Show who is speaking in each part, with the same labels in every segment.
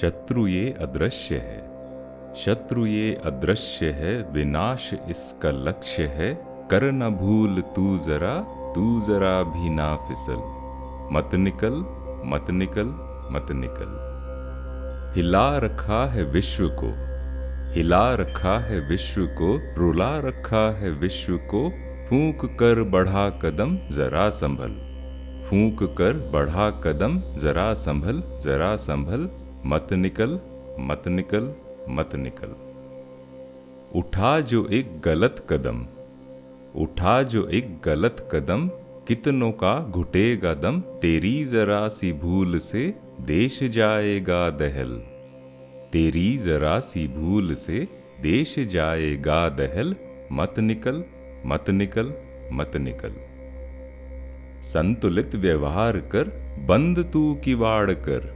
Speaker 1: शत्रु ये अदृश्य है। शत्रु ये अदृश्य है, विनाश इसका लक्ष्य है। कर न भूल तू जरा तू जरा भी ना फिसल। मत निकल मत निकल मत निकल। हिला रखा है विश्व को, हिला रखा है विश्व को, रुला रखा है विश्व को। फूंक कर बढ़ा कदम, जरा संभल। फूंक कर बढ़ा कदम, जरा संभल जरा संभल। मत निकल मत निकल मत निकल। उठा जो एक गलत कदम, उठा जो एक गलत कदम, कितनों का घुटेगा दम, तेरी जरा सी भूल से देश जाएगा दहल। तेरी जरा सी भूल से देश जाएगा दहल। मत निकल मत निकल मत निकल। संतुलित व्यवहार कर, बंद तू किवाड़ कर।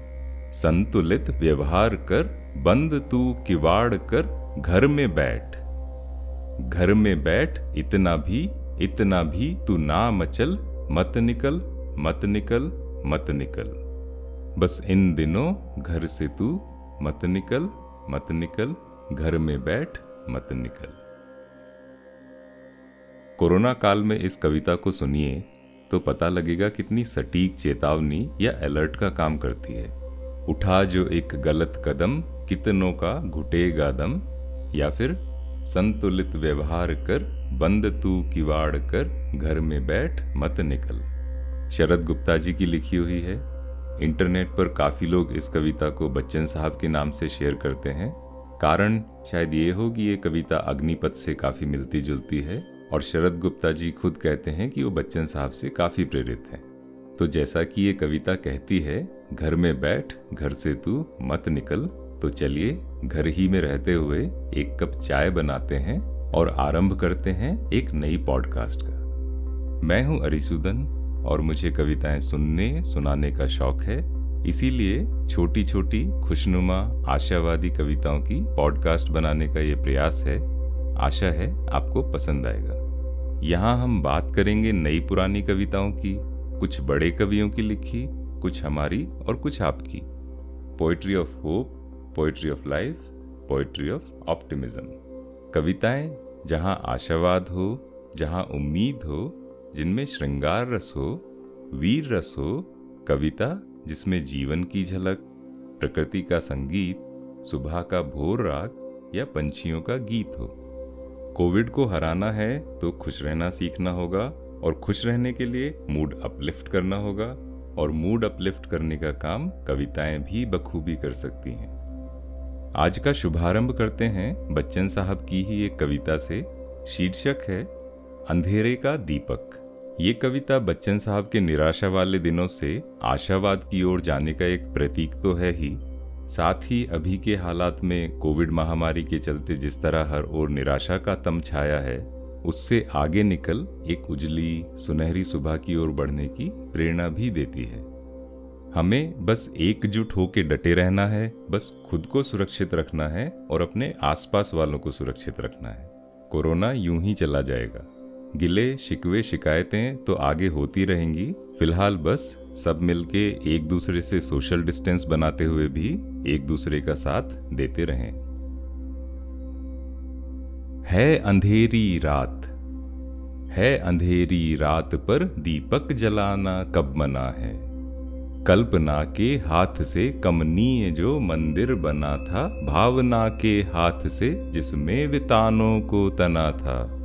Speaker 1: संतुलित व्यवहार कर, बंद तू किवाड़ कर, घर में बैठ। घर में बैठ, इतना भी इतना भी तू ना मचल मत निकल मत निकल मत निकल। बस इन दिनों घर से तू मत निकल मत निकल, घर में बैठ, मत निकल। कोरोना काल में इस कविता को सुनिए तो पता लगेगा कितनी सटीक चेतावनी या अलर्ट का काम करती है। उठा जो एक गलत कदम, कितनों का घुटेगा दम, या फिर संतुलित व्यवहार कर, बंद तू किवाड़ कर, घर में बैठ, मत निकल। शरद गुप्ता जी की लिखी हुई है। इंटरनेट पर काफ़ी लोग इस कविता को बच्चन साहब के नाम से शेयर करते हैं। कारण शायद ये हो कि ये कविता अग्निपथ से काफ़ी मिलती जुलती है, और शरद गुप्ता जी खुद कहते हैं कि वो बच्चन साहब से काफ़ी प्रेरित हैं। तो जैसा कि ये कविता कहती है, घर में बैठ, घर से तू मत निकल। तो चलिए, घर ही में रहते हुए एक कप चाय बनाते हैं और आरंभ करते हैं एक नई पॉडकास्ट का। मैं हूँ अरिसुदन और मुझे कविताएँ सुनने, सुनाने का शौक है। इसीलिए छोटी छोटी खुशनुमा, आशावादी कविताओं की पॉडकास्ट बनाने का ये प्रयास है। आशा है आपको पसंद आएगा। यहाँ हम बात करेंगे नई पुरानी कविताओं की। कुछ बड़े कवियों की लिखी, कुछ हमारी और कुछ आपकी। Poetry of hope poetry of life poetry of optimism कविताएँ जहाँ आशावाद हो, जहाँ उम्मीद हो, जिनमें श्रृंगार रस हो, वीर रस हो, कविता जिसमें जीवन की झलक, प्रकृति का संगीत, सुबह का भोर राग या पंछियों का गीत हो। कोविड को हराना है तो खुश रहना सीखना होगा और खुश रहने के लिए मूड अपलिफ्ट करना होगा और मूड अपलिफ्ट करने का काम कविताएँ भी बखूबी कर सकती हैं। आज का शुभारंभ करते हैं बच्चन साहब की ही एक कविता से। शीर्षक है, अंधेरे का दीपक। ये कविता बच्चन साहब के निराशा वाले दिनों से आशावाद की ओर जाने का एक प्रतीक तो है ही। साथ ही अभी के हालात में कोविड महामारी के चलते जिस तरह हर ओर निराशा का तम छाया है उससे आगे निकल एक उजली, सुनहरी सुबह की ओर बढ़ने की प्रेरणा भी देती है। हमें बस एकजुट होकर डटे रहना है, बस खुद को सुरक्षित रखना है और अपने आसपास वालों को सुरक्षित रखना है। कोरोना यूँ ही चला जाएगा। गिले, शिकवे, शिकायतें तो आगे होती रहेंगी। फ़िलहाल बस सब मिलके एक दूसरे से सोशल डिस्टेंस बनाते हुए भी एक दूसरे का साथ देते रहें। है अंधेरी रात। है अंधेरी रात पर दीपक जलाना कब मना है। कल्पना के हाथ से कमनीय जो मंदिर बना था, भावना के हाथ से जिसमें वितानों को तना था।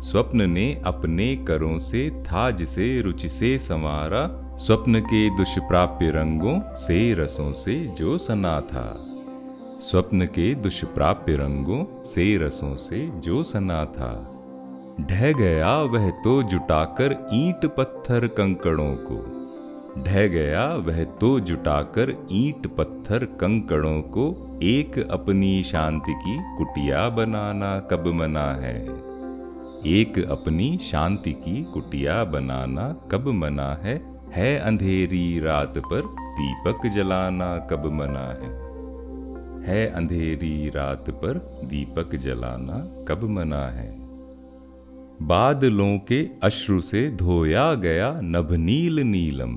Speaker 1: स्वप्न ने अपने करों से था जिसे रुचि से संवारा, स्वप्न के दुष्प्राप्य रंगों से, रसों से जो सना था। स्वप्न के दुष्प्राप्य रंगों से, रसों से जो सना था, ढह गया वह तो जुटाकर ईंट पत्थर कंकड़ों को। ढह गया वह तो जुटाकर ईंट पत्थर कंकड़ों को। एक अपनी शांति की कुटिया बनाना कब मना है? एक अपनी शांति की कुटिया बनाना कब मना है? है अंधेरी रात पर दीपक जलाना कब मना है? है अंधेरी रात पर दीपक जलाना कब मना है? बादलों के अश्रु से धोया गया नभनील नीलम।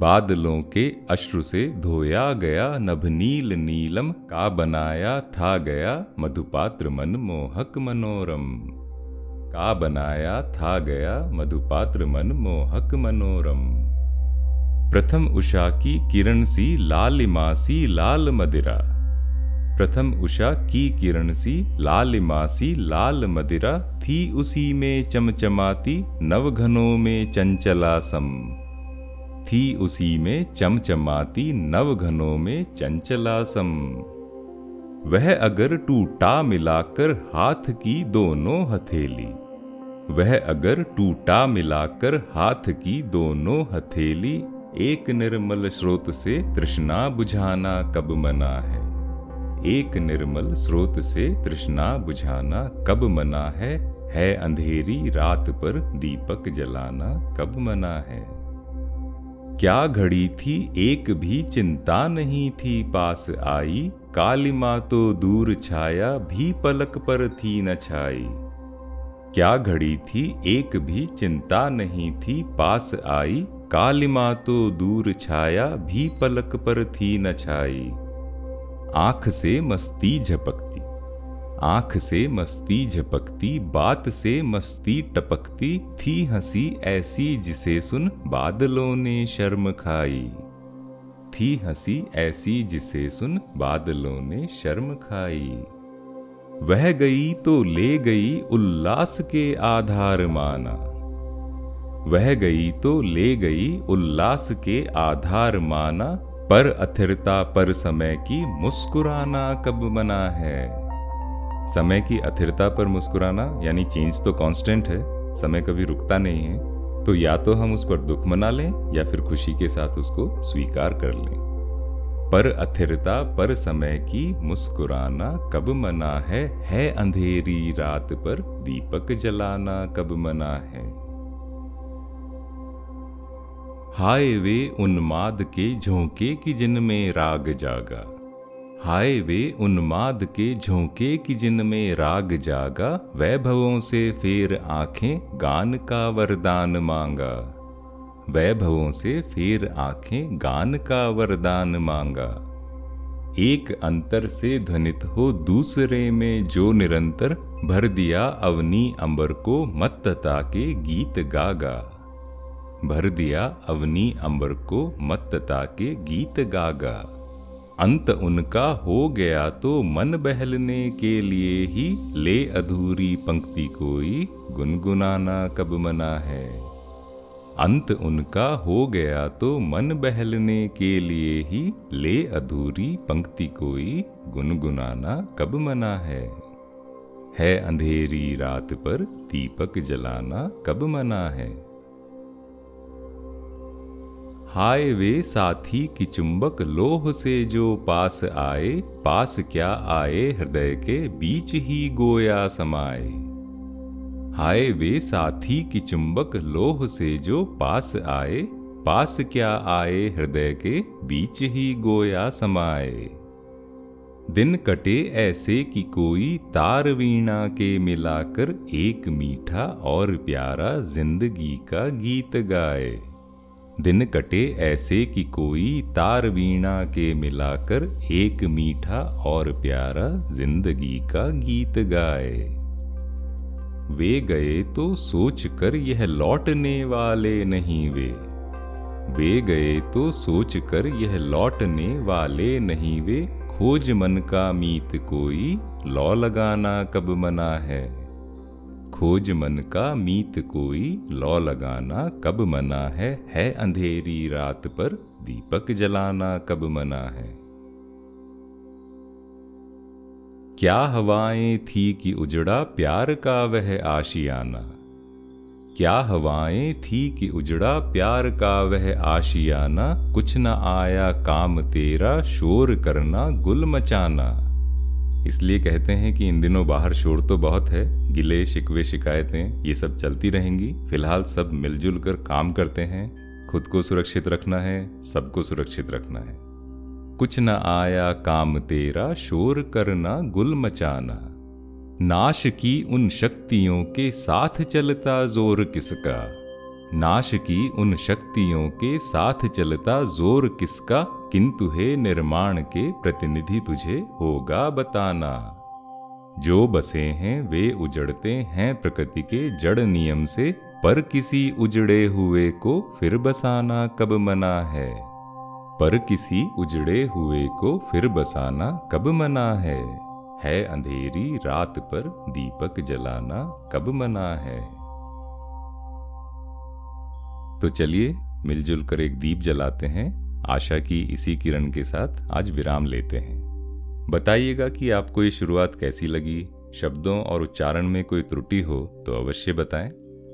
Speaker 1: बादलों के अश्रु से धोया गया नभनील नीलम। का बनाया था गया मधुपात्र मन मोहक मनोरम। का बनाया था गया मधुपात्र मन मोहक मनोरम। प्रथम उषा की किरण सी लालिमा सी लाल मदिरा। प्रथम उषा की किरण सी लालिमा सी लाल मदिरा, थी उसी में चमचमाती, नव नवघनों में चंचलासम। थी उसी में चमचमाती, नव नवघनों में चंचलासम। वह अगर टूटा मिलाकर हाथ की दोनों हथेली। वह अगर टूटा मिलाकर हाथ की दोनों हथेली। एक निर्मल स्रोत से तृष्णा बुझाना कब मना है? एक निर्मल स्रोत से तृष्णा बुझाना कब मना है? है अंधेरी रात पर दीपक जलाना कब मना है? क्या घड़ी थी एक भी चिंता नहीं थी पास आई? काली माँ तो दूर छाया भी पलक पर थी न छाई। क्या घड़ी थी एक भी चिंता नहीं थी पास आई? काली माँ तो दूर छाया भी पलक पर थी न छाई। आँख से मस्ती झपकती। आँख से मस्ती झपकती, बात से मस्ती टपकती, थी हँसी ऐसी जिसे सुन बादलों ने शर्म खाई। थी हँसी ऐसी जिसे सुन बादलों ने शर्म खाई। वह गई तो ले गई उल्लास के आधार माना। वह गई तो ले गई उल्लास के आधार माना। पर अथिरता पर समय की मुस्कुराना कब मना है? समय की अथिरता पर मुस्कुराना, यानी चेंज तो कांस्टेंट है, समय कभी रुकता नहीं है तो या तो हम उस पर दुख मना लें, या फिर खुशी के साथ उसको स्वीकार कर लें। पर अथिरता पर समय की मुस्कुराना कब मना है? है अंधेरी रात पर, दीपक जलाना कब मना है? हाय वे उन्माद के झोंके की जिनमें राग जागा। हाय वे उन्माद के झोंके की जिनमें राग जागा, वैभवों से फेर आँखें गान का वरदान मांगा। वैभवों से फेर आँखें गान का वरदान मांगा। एक अंतर से ध्वनित हो दूसरे में जो निरंतर, भर दिया अवनी अंबर को मत्तता के गीत गागा। भर दिया अवनी अंबर को मत्तता के गीत गागा। अंत उनका हो गया तो मन बहलने के लिए ही ले अधूरी पंक्ति कोई गुनगुनाना कब मना है। अंत उनका हो गया तो मन बहलने के लिए ही ले अधूरी पंक्ति कोई गुनगुनाना कब मना है। है अंधेरी रात पर दीपक जलाना कब मना है। हाय वे साथी की चुंबक लोह से जो पास आए, पास क्या आए हृदय के बीच ही गोया समाए। हाय वे साथी की चुंबक लोह से जो पास आए, पास क्या आए हृदय के बीच ही गोया समाए। दिन कटे ऐसे कि कोई तार वीणा के मिलाकर एक मीठा और प्यारा ज़िंदगी का गीत गाए। दिन कटे ऐसे कि कोई तार वीणा के मिलाकर एक मीठा और प्यारा ज़िंदगी का गीत गाए। वे गए तो सोच कर यह लौटने वाले नहीं वे। वे गए तो सोच कर यह लौटने वाले नहीं वे। खोज मन का मीत कोई, लौ लगाना कब मना है। खोज मन का मीत कोई, लौ लगाना कब मना है? है अंधेरी रात पर दीपक जलाना कब मना है? क्या हवाएँ थी कि उजड़ा प्यार का वह आशियाना? क्या हवाएँ थी कि उजड़ा प्यार का वह आशियाना? कुछ न आया काम तेरा, शोर करना गुल मचाना। इसलिए कहते हैं कि इन दिनों बाहर शोर तो बहुत है। गिले, शिकवे, शिकायतें, ये सब चलती रहेंगी। फ़िलहाल सब मिलजुल कर काम करते हैं। खुद को सुरक्षित रखना है, सबको सुरक्षित रखना है। कुछ न आया काम तेरा, शोर करना, गुल मचाना। नाश की उन शक्तियों के साथ चलता ज़ोर किसका? नाश की उन शक्तियों के साथ चलता ज़ोर किसका? किंतु है निर्माण के प्रतिनिधि तुझे होगा बताना। जो बसे हैं, वे उजड़ते हैं प्रकृति के जड़ नियम से। पर किसी उजड़े हुए को फिर बसाना कब मना है? पर किसी उजड़े हुए को फिर बसाना कब मना है? है अंधेरी रात पर दीपक जलाना कब मना है? तो चलिए, मिलजुल कर एक दीप जलाते हैं। आशा की इसी किरण के साथ आज विराम लेते हैं। बताइएगा कि आपको ये शुरुआत कैसी लगी? शब्दों और उच्चारण में कोई त्रुटि हो तो अवश्य बताएँ।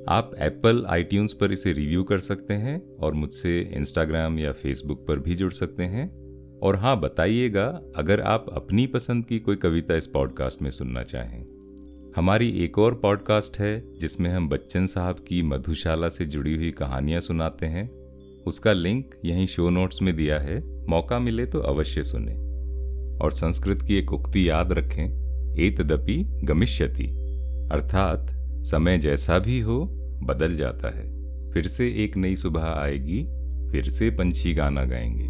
Speaker 1: आप एप्पल आई पर इसे रिव्यू कर सकते हैं और मुझसे इंस्टाग्राम या फेसबुक पर भी जुड़ सकते हैं। और हाँ बताइएगा, अगर आप अपनी पसंद की कोई कविता इस पॉडकास्ट में सुनना चाहें। हमारी एक और पॉडकास्ट है, जिसमें हम बच्चन साहब की मधुशाला से जुड़ी हुई कहानियाँ सुनाते हैं। उसका लिंक यहीं शो नोट्स में दिया है। मौका मिले तो अवश्य सुने। और संस्कृत की एक उक्ति याद रखें, एतदपि गमिष्यति। अर्थात, समय जैसा भी हो, बदल जाता है। फिर से एक नई सुबह आएगी, फिर से पंछी गाना गाएँगे।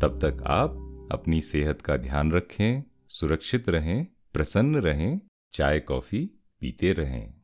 Speaker 1: तब तक आप अपनी सेहत का ध्यान रखें, सुरक्षित रहें, प्रसन्न रहें, चाय, कॉफ़ी पीते रहें।